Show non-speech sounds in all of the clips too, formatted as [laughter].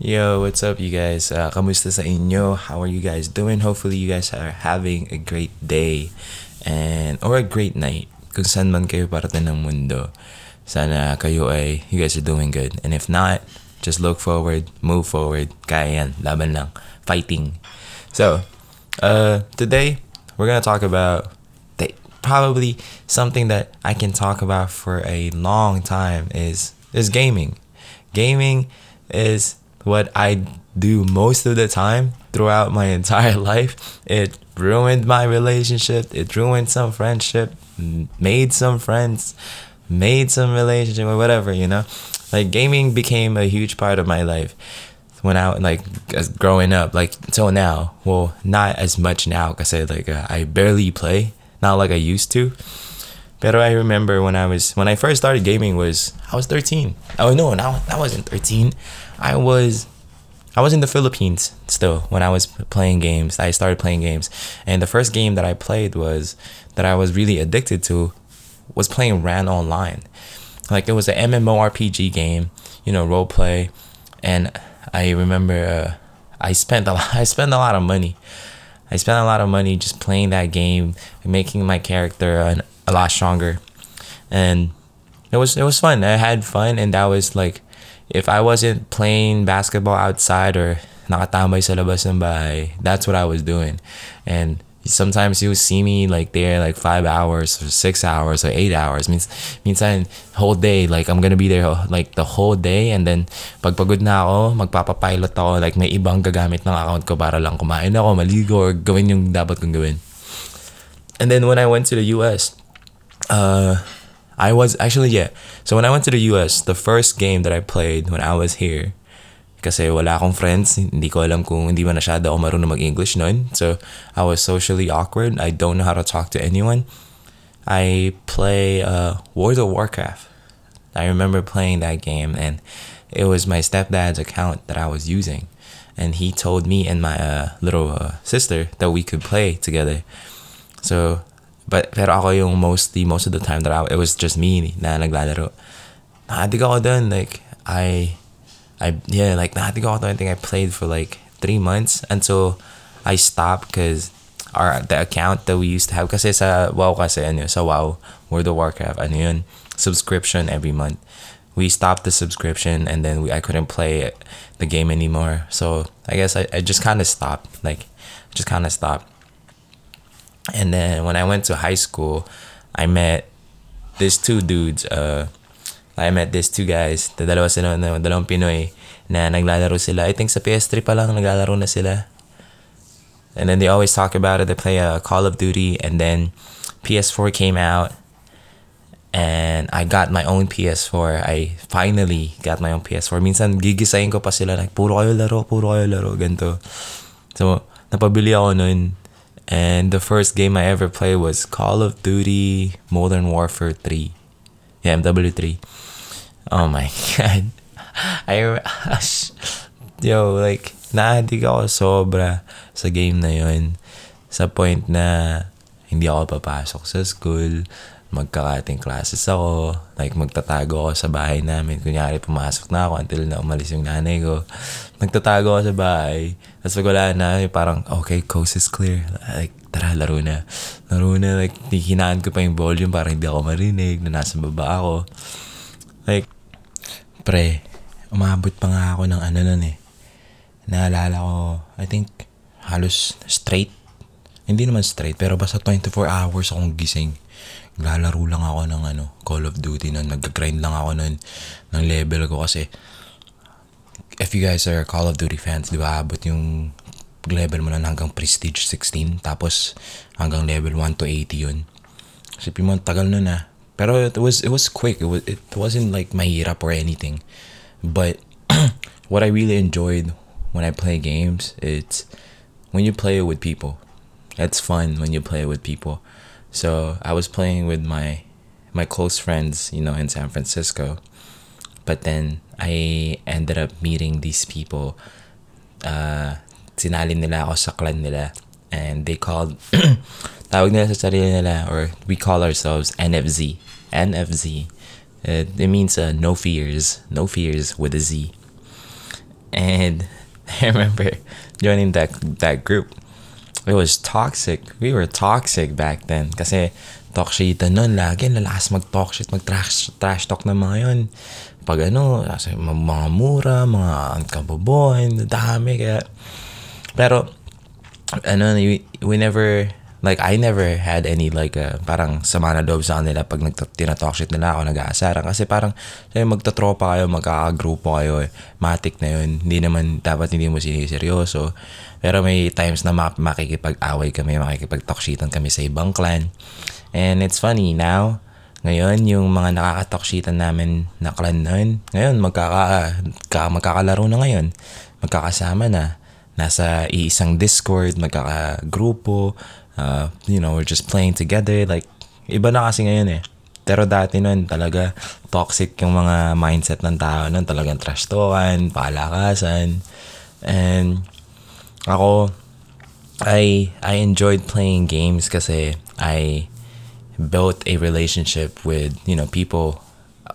Yo, what's up, you guys? Uh, kamusta sa inyo? How are you guys doing? Hopefully, you guys are having a great day and or a great night. Kung saan man kayo parating ng mundo. Sana kayo ay, you guys are doing good. And if not, just look forward, move forward. Kaya yan, laban lang. Fighting. So, uh, today, we're gonna talk about probably something that I can talk about for a long time is is gaming. Gaming is what I do most of the time throughout my [laughs] entire life. It ruined my relationship. It ruined some friendship. Made some friends. Made some relationship or whatever. You know, like gaming became a huge part of my life when I like as growing up. Like until now. Well, not as much now because I like uh, I barely play. Not like I used to. But I remember when I was when I first started gaming was I was 13. Oh no, now I wasn't 13. I was I was in the Philippines still when I was playing games. I started playing games. And the first game that I played was that I was really addicted to was playing Ran Online. Like it was an MMORPG game, you know, role play. And I remember uh, I spent a [laughs] lot, I spent a lot of money. I spent a lot of money just playing that game, making my character an a lot stronger, and it was it was fun. I had fun, and that was like, if I wasn't playing basketball outside or that's what I was doing, and sometimes you see me like there like five hours or six hours or eight hours. Means minsan whole day like I'm gonna be there like the whole day. And then pag pagod na ako magpapapilot ako. Like may ibang gagamit ng account ko para lang kumain ako maligo or gawin yung dapat kong gawin. And then when I went to the US uh, I was actually yeah. So when I went to the US, the first game that I played when I was here, kasi wala akong friends, hindi ko alam kung hindi ako marunong mag-English noon. So I was socially awkward. I don't know how to talk to anyone. I play uh, World of Warcraft. I remember playing that game and it was my stepdad's account that I was using. And he told me and my uh, little uh, sister that we could play together. So but pero ako yung mostly most of the time that I, it was just me na naglalaro. Nakadig ako dun. Like, I, I, yeah, like, nakadig ako dun. I think I played for like three months until I stopped because our, the account that we used to have, kasi sa WoW kasi, ano, sa WoW, World of Warcraft, ano yun, subscription every month. We stopped the subscription and then we, I couldn't play the game anymore. So I guess I, I just kind of stopped. Like, just kind of stopped. And then when I went to high school, I met these two dudes. Uh, I met these two guys. The dalawa sila, na, dalawang Pinoy na naglalaro sila. I think sa PS3 pa lang naglalaro na sila. And then they always talk about it. They play uh, Call of Duty and then PS4 came out and I got my own PS4. I finally got my own PS4. Minsan gigisayin ko pa sila like puro kayo laro, puro kayo laro, ganito. So, napabili ako nun and the first game I ever played was Call of Duty Modern Warfare 3. Yeah, MW3. Oh my [laughs] god. I [laughs] yo like naadig ako sobra sa game na yun. Sa point na hindi ako papasok sa school magkakating classes ako, like magtatago ako sa bahay namin. Kunyari, pumasok na ako until na umalis yung nanay ko. Magtatago ako sa bahay. Tapos pag wala na, parang, okay, coast is clear. Like, tara, laro na. Laro na, like, hinaan ko pa yung volume para hindi ako marinig na nasa baba ako. Like, pre, umabot pa nga ako ng ano nun eh. Naalala ko, I think, halos straight. Hindi naman straight, pero basta 24 hours akong gising Lalaro lang ako ng ano, Call of Duty na nag-grind lang ako nun ng level ko kasi if you guys are Call of Duty fans, di ba, abot yung level mo na hanggang Prestige 16 tapos hanggang level 1 to 80 yun. Kasi mo, tagal nun ah. Pero it was, it was quick. It, was, it wasn't like mahirap or anything. But [clears throat] what I really enjoyed when I play games, it's when you play it with people. It's fun when you play it with people. So I was playing with my my close friends, you know, in San Francisco. But then I ended up meeting these people. Uh, sinali nila ako sa nila. And they called, [clears throat] tawag nila sa sarili nila, or we call ourselves NFZ. NFZ. It, it means uh, no fears. No fears with a Z. And [laughs] I remember joining that that group. It was toxic. We were toxic back then. Kasi talk shit nun, lagi lalakas mag-talk shit, mag-trash trash talk na mga yun. Pag ano, kasi mga mura, mga kaboboy, dami. Kaya, pero, ano, we, we never, like, I never had any, like, uh, parang sama na loob sa kanila pag nagtinatalk shit nila ako, nag-aasaran. Kasi parang, say, magtatropa kayo, magkakagrupo kayo, eh. matik na yun. Hindi naman, dapat hindi mo siniseryoso. Pero may times na makikipag-away kami, makikipag-talk shitan kami sa ibang clan. And it's funny, now, ngayon, yung mga nakaka-talk shitan namin na clan noon, ngayon, magkaka, magkakalaro na ngayon. Magkakasama na. Nasa iisang Discord, magkakagrupo, uh, you know, we're just playing together. Like, iba na kasi ngayon eh. Pero dati nun, talaga toxic yung mga mindset ng tao nun. Talagang trash talkan, palakasan. And ako, I, I enjoyed playing games kasi I built a relationship with, you know, people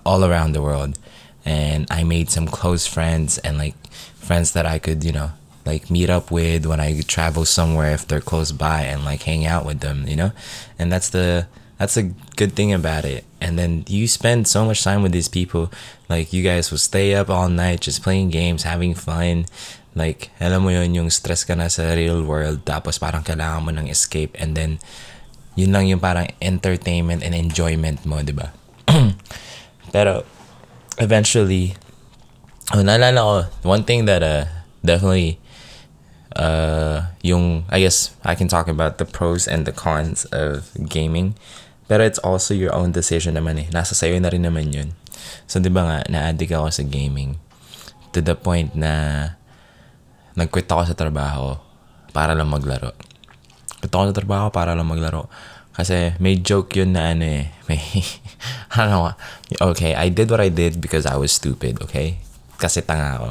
all around the world. And I made some close friends and like friends that I could, you know, like meet up with when I travel somewhere if they're close by and like hang out with them, you know? And that's the that's a good thing about it. And then you spend so much time with these people. Like you guys will stay up all night just playing games, having fun. Like, alam mo yun, yung stress ka na sa real world, tapos parang kailangan mo ng escape, and then, yun lang yung parang entertainment and enjoyment mo, di ba? [clears throat] Pero, eventually, oh, naalala ko, one thing that uh, definitely uh, yung I guess I can talk about the pros and the cons of gaming. Pero it's also your own decision naman eh. Nasa sayo na rin naman yun. So, di ba nga, na-addict ako sa gaming. To the point na nag-quit ako sa trabaho para lang maglaro. Quit ako sa trabaho para lang maglaro. Kasi may joke yun na ano eh. [laughs] May, [laughs] ano okay, I did what I did because I was stupid, okay? Kasi tanga ako.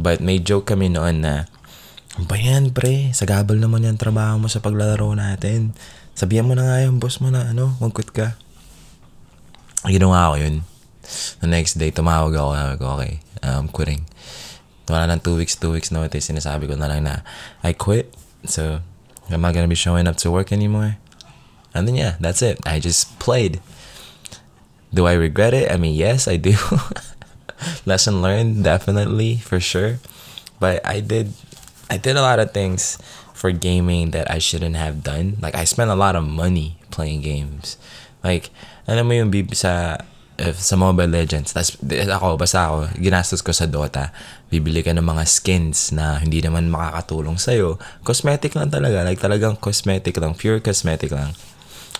But may joke kami noon na ba yan, pre? Sagabal naman yung trabaho mo sa paglalaro natin. Sabihan mo na nga yung boss mo na, ano, mag-quit ka. Ginawa ko yun. The next day, tumawag ako. Sabi ko, okay, I'm quitting. Wala ng two weeks, two weeks notice. Sinasabi ko na lang na, I quit. So, I'm not gonna be showing up to work anymore. And then, yeah, that's it. I just played. Do I regret it? I mean, yes, I do. [laughs] Lesson learned, definitely, for sure. But I did I did a lot of things for gaming that I shouldn't have done. Like I spent a lot of money playing games. Like alam mo yung bib sa sa Mobile Legends, tas ako, basta ako, ginastos ko sa Dota, bibili ka ng mga skins na hindi naman makakatulong sa'yo. Cosmetic lang talaga, like talagang cosmetic lang, pure cosmetic lang.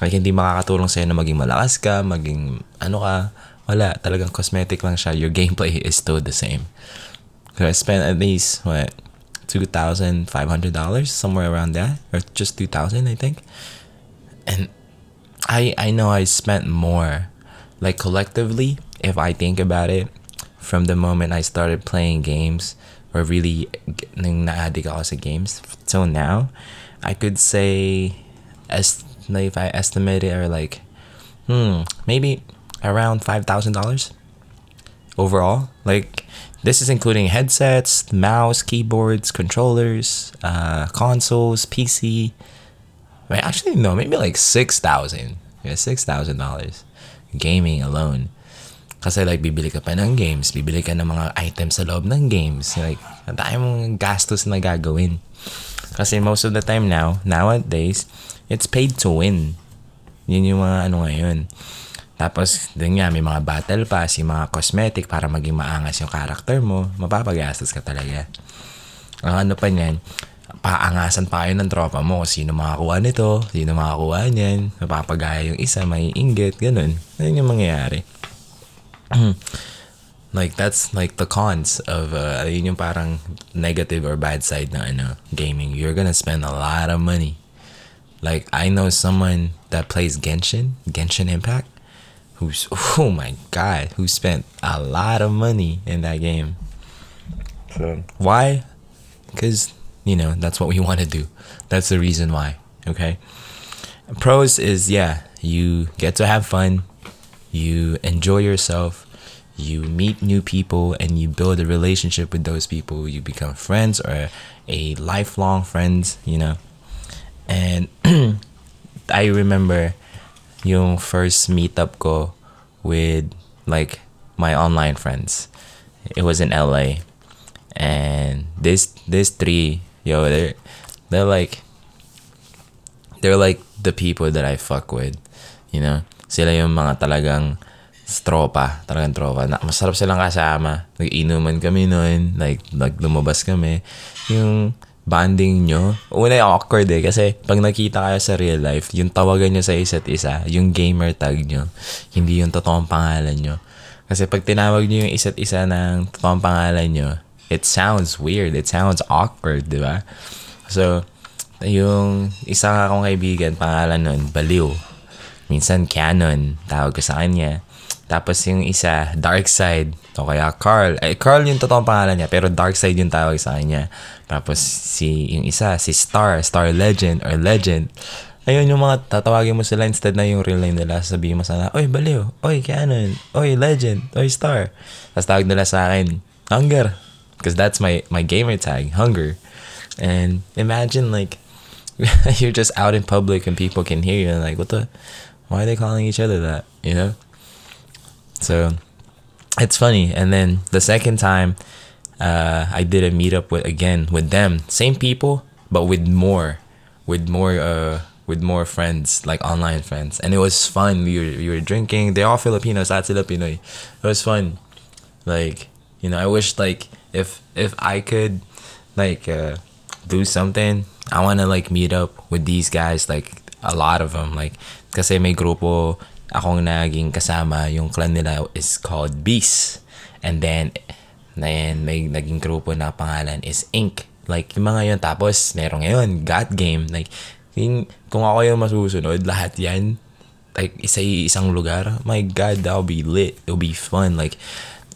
Like hindi makakatulong sa'yo na maging malakas ka, maging ano ka, wala, talagang cosmetic lang siya. Your gameplay is still the same. So I spent at least, what, two thousand five hundred dollars somewhere around that or just two thousand I think. And I I know I spent more like collectively if I think about it from the moment I started playing games or really nung na-addict ako sa games till now I could say as like if I estimate it or like hmm maybe around five thousand dollars overall. Like this is including headsets, mouse, keyboards, controllers, uh, consoles, PC. I actually, no, maybe like six thousand. Yeah, six thousand dollars. Gaming alone. Kasi like, bibili ka pa ng games, bibili ka ng mga items sa loob ng games. Like, ang dami mong gastos na gagawin. Kasi most of the time now, nowadays, it's paid to win. Yun yung mga ano ngayon. Tapos, din nga, may mga battle pass, yung mga cosmetic para maging maangas yung character mo, mapapagastos ka talaga. Ang ano pa niyan, paangasan pa kayo ng tropa mo sino makakuha nito, sino makakuha niyan, mapapagaya yung isa, may inggit, ganun. Ganun yung mangyayari. [clears throat] like, that's like the cons of, uh, yun yung parang negative or bad side na ano, gaming. You're gonna spend a lot of money. Like, I know someone that plays Genshin, Genshin Impact, who's oh my god, who spent a lot of money in that game. So why? Because you know that's what we [laughs] want to do. That's the reason why. Okay. Pros is yeah, you get to have fun, you enjoy yourself, you meet new people and you build a relationship with those people. You become friends or a lifelong friends, you know. And [clears throat] I remember yung first meetup ko with like my online friends. It was in LA. And this this three, yo, they're they're like they're like the people that I fuck with. You know? Sila yung mga talagang tropa, talagang tropa. Na, masarap silang kasama. Nag-inuman kami noon, like, like lumabas kami. Yung bonding nyo, una yung awkward eh, kasi pag nakita kayo sa real life, yung tawagan nyo sa isa't isa, yung gamer tag nyo, hindi yung totoong pangalan nyo. Kasi pag tinawag nyo yung isa't isa ng totoong pangalan nyo, it sounds weird, it sounds awkward, di ba? So, yung isa akong kaibigan, pangalan nun, Baliw. Minsan, Canon, tawag ko sa kanya. Tapos yung isa, Dark Side. O kaya Carl. Eh, Carl yung totoong pangalan niya, pero Dark Side yung tawag sa kanya. Tapos si yung isa, si Star, Star Legend or Legend. Ayun yung mga tatawagin mo sila instead na yung real name nila. Sabihin mo sana, Oy, Baliw. Oy, Canon. Oy, Legend. Oy, Star. Tapos tawag nila sa akin, Hunger. Because that's my, my gamer tag, Hunger. And imagine like, [laughs] you're just out in public and people can hear you and like, what the, why are they calling each other that? You know? So it's funny. And then the second time, uh, I did a meetup with again with them, same people, but with more, with more, uh, with more friends, like online friends, and it was fun. We were, we were drinking. They're all Filipinos. That's Filipino. It was fun. Like you know, I wish like if if I could like uh, do something, I want to like meet up with these guys, like a lot of them, like kasi may grupo akong naging kasama, yung clan nila is called Beast. And then, then may naging grupo na pangalan is Ink. Like, yung mga yun. Tapos, meron ngayon, God Game. Like, yung, kung ako yung masusunod, lahat yan, like, isa isang lugar, my God, that'll be lit. It'll be fun. Like,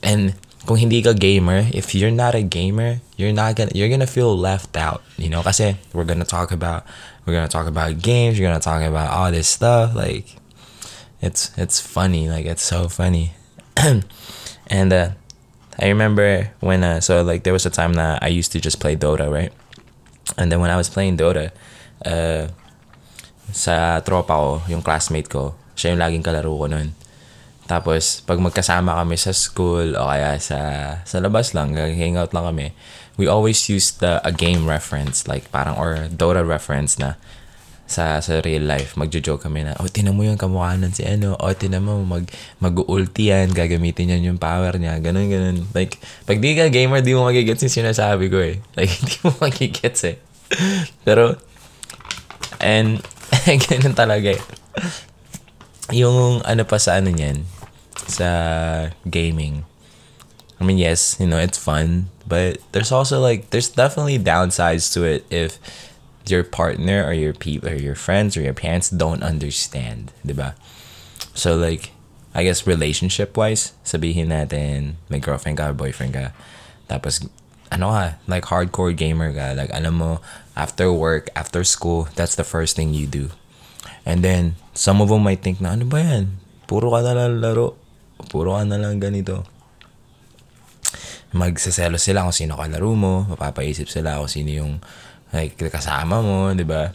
and kung hindi ka gamer, if you're not a gamer, you're not gonna you're gonna feel left out, you know? Kasi we're gonna talk about we're gonna talk about games, we're gonna talk about all this stuff, like it's it's funny like it's so funny. [clears throat] And uh, i remember when uh, so like there was a time that i used to just play dota right? And then when i was playing dota uh, sa tropa ko yung classmate ko siya yung laging kalaro ko noon tapos pag magkasama kami sa school o kaya sa sa labas lang hang out lang kami we always use the a game reference like parang or Dota reference na sa sa real life, magjo-joke kami na, oh, tinan mo yung kamukha nun si ano, oh, tinan mo, mag, mag-ulti yan, gagamitin yan yung power niya, ganun, ganun. Like, pag di ka gamer, di mo magigets yung sinasabi ko eh. [laughs] Like, hindi mo [laughs] magigets eh. Pero, and, [laughs] ganun talaga eh. Yung ano pa sa ano niyan, sa gaming. I mean, yes, you know, it's fun, but there's also like, there's definitely downsides to it if your partner or your people or your friends or your parents don't understand, 'di ba? So like I guess relationship wise, sabihin natin may girlfriend ka or boyfriend ka. Tapos ano ka, like hardcore gamer ka. Like alam mo, after work, after school, that's the first thing you do. And then, some of them might think na, ano ba yan? Puro ka na lang laro. Puro ka na lang ganito. Magsaselo sila kung sino ka laro mo. Mapapaisip sila kung sino yung like kasama mo, 'di ba?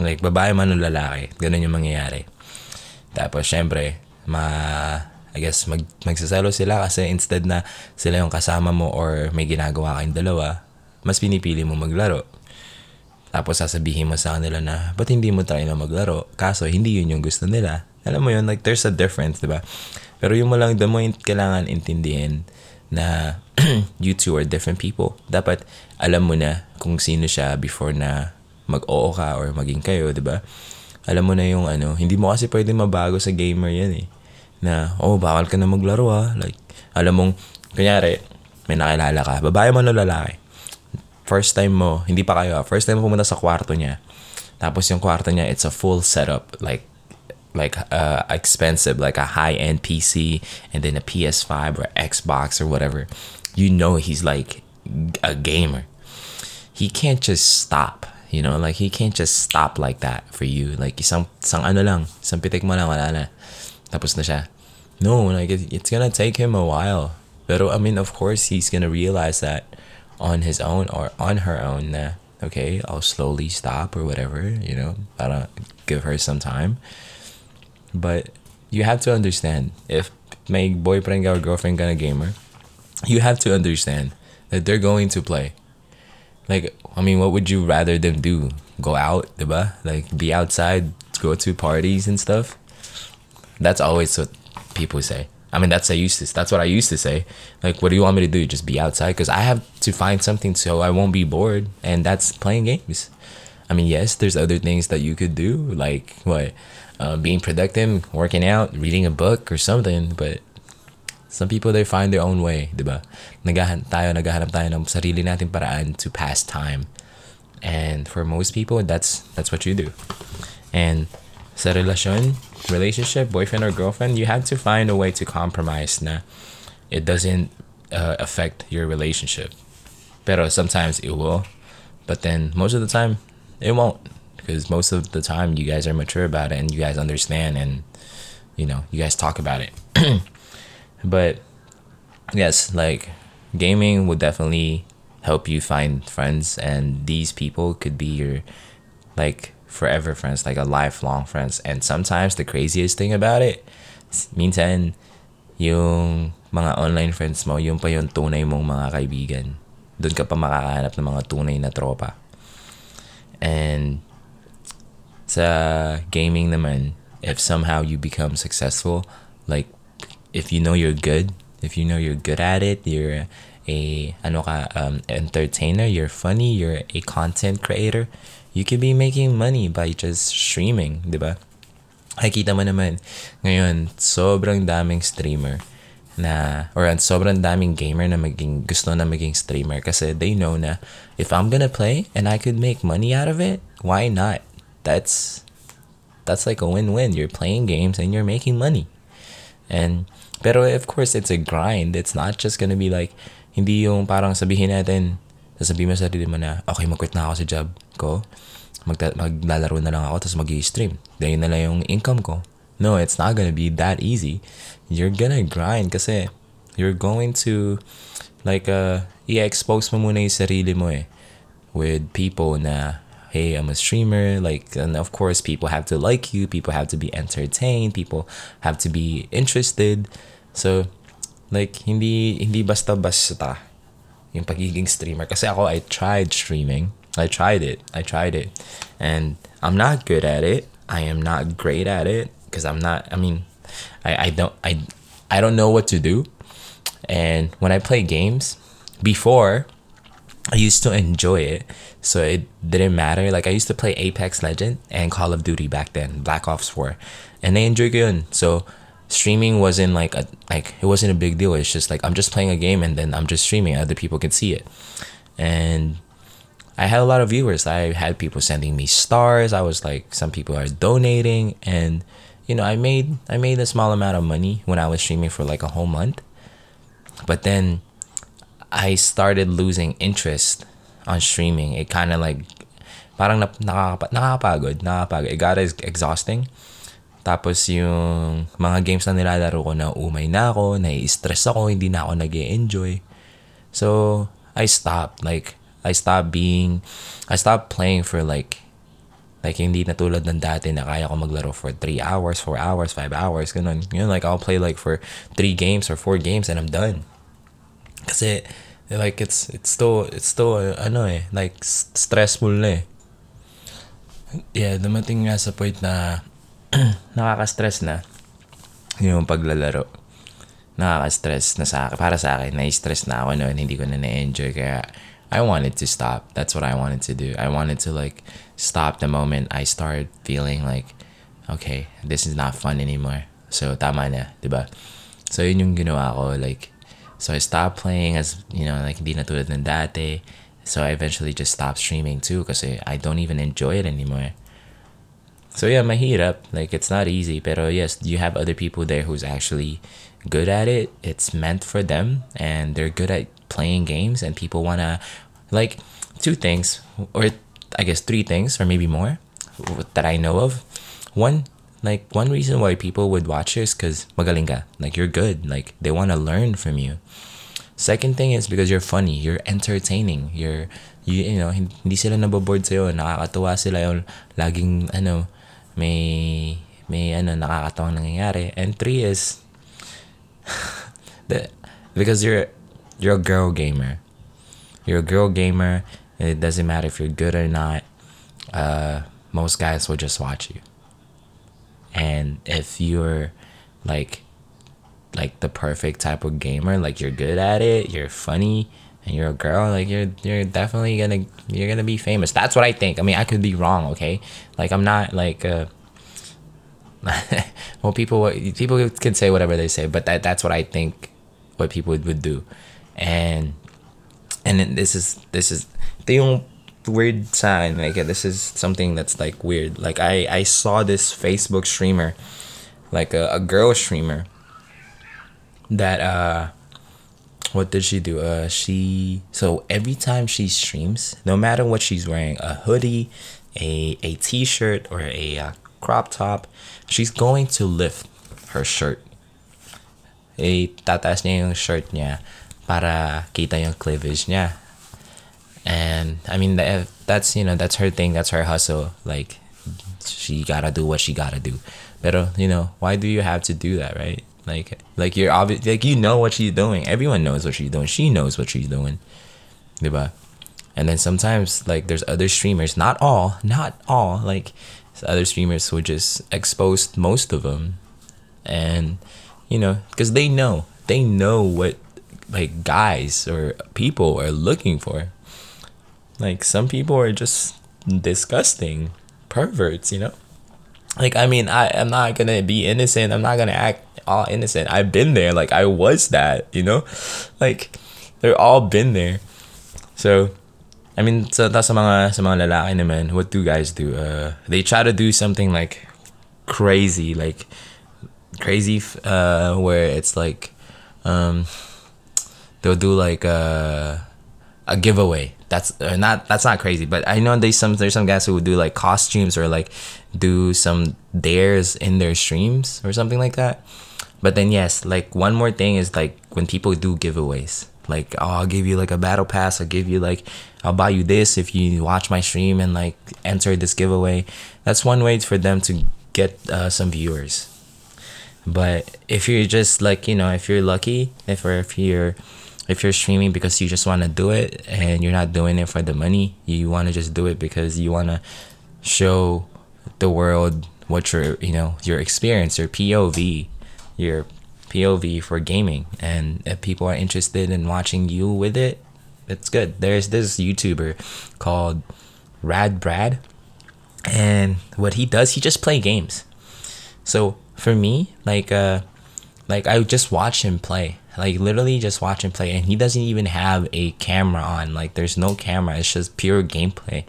Like babae man o lalaki, ganun yung mangyayari. Tapos syempre, ma I guess mag magsasalo sila kasi instead na sila yung kasama mo or may ginagawa kayong dalawa, mas pinipili mo maglaro. Tapos sasabihin mo sa kanila na, ba't hindi mo try na maglaro? Kaso, hindi yun yung gusto nila. Alam mo yun, like, there's a difference, di ba? Pero yung mo lang, the mo kailangan intindihin na [clears throat] you two are different people. Dapat alam mo na kung sino siya before na mag-oo ka or maging kayo, 'di ba? Alam mo na yung ano, hindi mo kasi pwede mabago sa gamer 'yan eh. Na, oh, bawal ka na maglaro ah. Like, alam mong, kunyari, may nakilala ka, babae mo o lalaki. First time mo, hindi pa kayo, ah. first time mo pumunta sa kwarto niya. Tapos yung kwarto niya, it's a full setup. Like, like uh, expensive, like a high end PC and then a PS5 or Xbox or whatever, you know he's like a gamer. He can't just stop, you know, like he can't just stop like that for you. Like isang, isang ano lang, isang pitik mo lang, wala na. Tapos na siya. No, like it, it's gonna take him a while. But I mean, of course, he's gonna realize that on his own or on her own. Na, okay, I'll slowly stop or whatever. You know, don't give her some time. But you have to understand if my boyfriend or girlfriend gonna gamer, you have to understand that they're going to play. Like, I mean, what would you rather them do? Go out, diba? Like, be outside, go to parties and stuff? That's always what people say. I mean, that's I used to. That's what I used to say. Like, what do you want me to do? Just be outside? Because I have to find something so I won't be bored, and that's playing games. I mean, yes, there's other things that you could do, like what, uh, being productive, working out, reading a book or something. But some people they find their own way, diba? Nagahan tayo, naghahanap tayo ng sarili nating paraan to pass time. And for most people, that's that's what you do. And sa relasyon, relationship, boyfriend or girlfriend, you have to find a way to compromise na it doesn't uh, affect your relationship. Pero sometimes it will. But then most of the time, it won't. Because most of the time, you guys are mature about it and you guys understand and, you know, you guys talk about it. [clears throat] but yes, like gaming would definitely help you find friends and these people could be your like forever friends, like a lifelong friends. And sometimes the craziest thing about it, minsan yung mga online friends mo, yung pa yung tunay mong mga kaibigan. Doon ka pa makakahanap ng mga tunay na tropa. And sa gaming naman, if somehow you become successful, like if you know you're good, if you know you're good at it, you're a ano ka um, entertainer, you're funny, you're a content creator, you could be making money by just streaming, di ba? Nakikita mo naman, ngayon, sobrang daming streamer na, or sobrang daming gamer na maging, gusto na maging streamer kasi they know na if I'm gonna play and I could make money out of it, why not? That's, that's like a win-win. You're playing games and you're making money. And, pero of course, it's a grind. It's not just gonna be like, hindi yung parang sabihin natin, sasabihin mo sa sarili mo na, okay, mag-quit na ako sa job ko. Magta- maglalaro na lang ako, tapos mag-stream. Dahil na lang yung income ko. No, it's not gonna be that easy. You're gonna grind kasi you're going to, like, uh, i-expose mo muna yung sarili mo eh. With people na, hey, I'm a streamer. Like, and of course, people have to like you. People have to be entertained. People have to be interested. So, like, hindi, hindi basta-basta yung pagiging streamer. Kasi ako, I tried streaming. I tried it. I tried it. And I'm not good at it. I am not great at it because I'm not, I mean, I, I don't, I, I don't know what to do. And when I play games, before, I used to enjoy it. So it didn't matter. Like I used to play Apex Legend and Call of Duty back then, Black Ops 4. And I enjoyed it. So streaming wasn't like a like it wasn't a big deal. It's just like I'm just playing a game and then I'm just streaming. Other people can see it. And I had a lot of viewers. I had people sending me stars. I was like some people are donating and you know, I made I made a small amount of money when I was streaming for like a whole month. But then I started losing interest on streaming. It kind of like parang na, nakakapa, nakakapagod, nakakapagod. It got exhausting. Tapos yung mga games na nilalaro ko na umay na ako, nai-stress ako, hindi na ako nag enjoy So, I stopped. Like, I stopped being, I stopped playing for like, like hindi na tulad ng dati na kaya ko maglaro for 3 hours, 4 hours, 5 hours, ganun. You know, like I'll play like for 3 games or 4 games and I'm done. Kasi, like, it's, it's still, it's still, ano eh, like, stressful na eh. Yeah, dumating nga sa point na [clears throat] nakaka-stress na yung paglalaro. Nakaka-stress na sa para sa akin, na-stress na ako noon, hindi ko na na-enjoy kaya I wanted to stop. That's what I wanted to do. I wanted to like stop the moment I started feeling like okay, this is not fun anymore. So tama na, 'di ba? So yun yung ginawa ko like so I stopped playing as, you know, like hindi na tulad ng dati. So I eventually just stopped streaming too kasi I don't even enjoy it anymore. So yeah, my heat up. Like it's not easy, pero yes, you have other people there who's actually good at it. It's meant for them and they're good at playing games and people want to like two things or I guess three things or maybe more that I know of. One, like one reason why people would watch is because magaling ka. Like you're good. Like they want to learn from you. Second thing is because you're funny. You're entertaining. You're you, you know hindi sila naboboard sa'yo. Nakakatuwa sila yung laging ano may may ano nakakatawang nangyayari. And three is [laughs] the because you're you're a girl gamer. You're a girl gamer. It doesn't matter if you're good or not. Uh, most guys will just watch you. And if you're like like the perfect type of gamer, like you're good at it, you're funny, and you're a girl, like you're you're definitely gonna you're gonna be famous. That's what I think. I mean, I could be wrong, okay? Like I'm not like uh [laughs] well people people can say whatever they say, but that that's what I think what people would, would do. And and this is this is the yung weird sign like this is something that's like weird like i i saw this facebook streamer like a, a girl streamer that uh what did she do? Uh she so every time she streams no matter what she's wearing a hoodie a a t-shirt or a uh, crop top she's going to lift her shirt. Eh tataas niya yung shirt niya para kita yung cleavage niya. And I mean that, that's you know that's her thing that's her hustle. Like she gotta do what she gotta do. But you know why do you have to do that right like like you're obvious like you know what she's doing. Everyone knows what she's doing. She knows what she's doing. Diba? and then sometimes like there's other streamers not all not all like other streamers who just expose most of them and you know because they know. They know what like guys or people are looking for. Like some people are just disgusting perverts, you know? Like I mean, I am not gonna be innocent. I'm not gonna act all innocent. I've been there. Like I was that, you know? Like they're all been there. So I mean, sa, sa mga sa mga lalaki naman, what do guys do? Uh, they try to do something like crazy, like crazy uh where it's like um they'll do like a a giveaway that's uh, not that's not crazy but i know there's some there's some guys who would do like costumes or like do some dares in their streams or something like that. But then yes like one more thing is like when people do giveaways. Like oh, i'll give you like a battle pass. I'll give you like i'll buy you this if you watch my stream and like enter this giveaway. That's one way for them to get uh, some viewers. But if you're just like you know if you're lucky if or if you're if you're streaming because you just want to do it and you're not doing it for the money, you want to just do it because you want to show the world what your you know your experience, your POV, your POV for gaming, and if people are interested in watching you with it, it's good. There's this YouTuber called Rad Brad, and what he does, he just play games. So for me, like uh, like I just watch him play like literally just watch him play and he doesn't even have a camera on. Like there's no camera. It's just pure gameplay.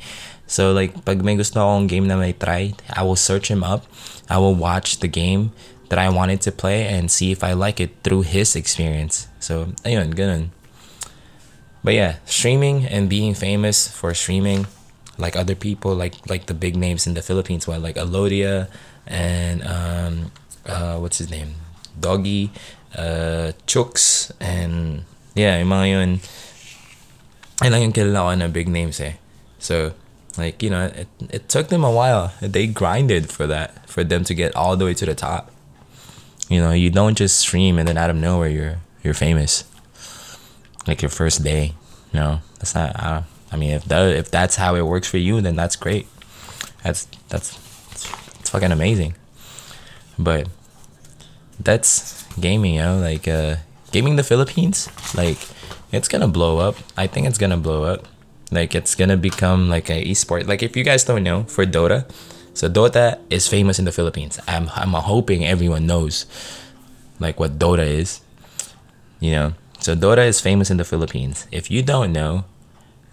So like pag may gusto akong game na may try I will search him up. I will watch the game that I wanted to play and see if I like it through his experience. So ayun ganun. But yeah streaming and being famous for streaming like other people like like the big names in the Philippines well like Alodia and um uh what's his name? Dogie uh, Chooks, and yeah, yung mga yun, ay lang yung kilala ko na big names eh. So, like, you know, it, it took them a while. They grinded for that, for them to get all the way to the top. You know, you don't just stream and then out of nowhere you're you're famous. Like your first day. You know, that's not. Uh, I mean, if that if that's how it works for you, then that's great. That's that's it's fucking amazing. But that's gaming, yo. Like uh gaming the Philippines, like it's gonna blow up. I think it's gonna blow up. Like it's gonna become like a esport. Like if you guys don't know, for Dota, so Dota is famous in the Philippines. I'm I'm hoping everyone knows like what Dota is. You know. So Dota is famous in the Philippines. If you don't know,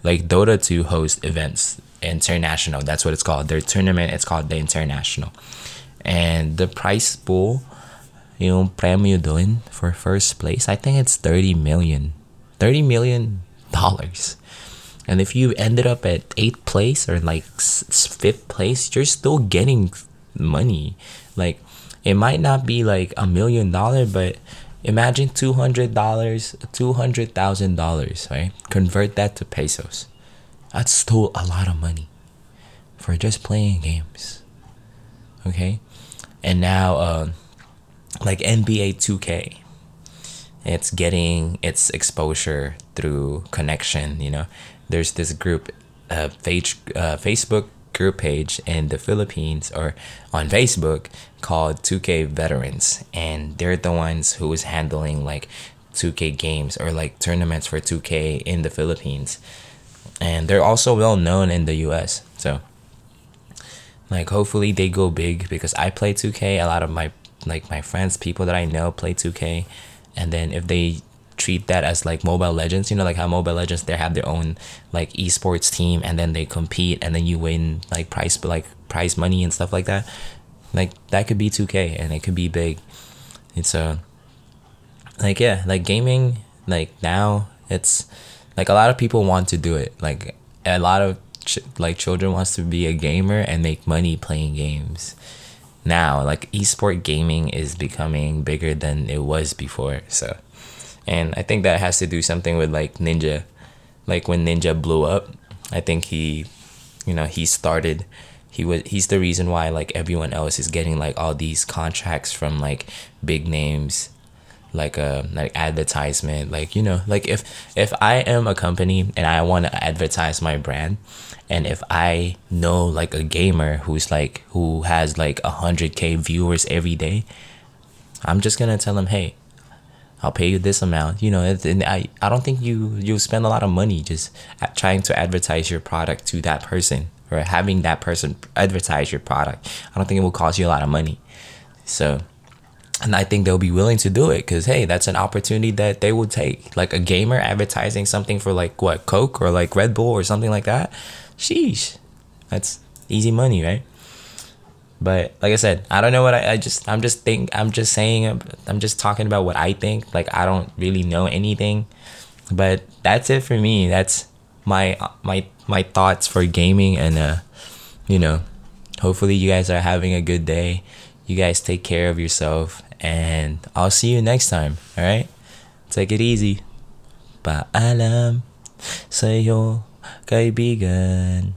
like Dota 2 host events international. That's what it's called. Their tournament it's called the international. And the price pool yung premyo doon for first place, I think it's 30 million. 30 million dollars. And if you ended up at 8th place or like 5th place, you're still getting money. Like it might not be like a million dollar, but imagine two hundred dollars, two hundred thousand dollars, right? Convert that to pesos. That's still a lot of money for just playing games. Okay, and now uh, like NBA Two K, it's getting its exposure through connection. You know, there's this group, uh, page, uh, Facebook group page in the Philippines or on Facebook called 2K Veterans, and they're the ones who is handling like 2K games or like tournaments for 2K in the Philippines, and they're also well known in the U.S. So, like, hopefully they go big because I play 2K. A lot of my like my friends, people that I know play 2K, and then if they treat that as like mobile legends you know like how mobile legends they have their own like esports team and then they compete and then you win like prize like prize money and stuff like that like that could be 2k and it could be big. It's a uh, like yeah like gaming like now it's like a lot of people want to do it. Like a lot of ch- like children wants to be a gamer and make money playing games now like esport gaming is becoming bigger than it was before so and I think that has to do something with like Ninja, like when Ninja blew up. I think he, you know, he started. He was he's the reason why like everyone else is getting like all these contracts from like big names like a like advertisement like you know like if if i am a company and i want to advertise my brand and if i know like a gamer who's like who has like a 100k viewers every day i'm just gonna tell him hey I'll pay you this amount. You know, and I, I don't think you you spend a lot of money just trying to advertise your product to that person or having that person advertise your product. I don't think it will cost you a lot of money. So, and I think they'll be willing to do it because hey, that's an opportunity that they would take. Like a gamer advertising something for like what Coke or like Red Bull or something like that. Sheesh, that's easy money, right? But like I said, I don't know what I, I just I'm just think I'm just saying I'm just talking about what I think. Like I don't really know anything. But that's it for me. That's my my my thoughts for gaming and uh you know, hopefully you guys are having a good day. You guys take care of yourself and I'll see you next time, all right? Take it easy. Paalam sa'yo, kaibigan.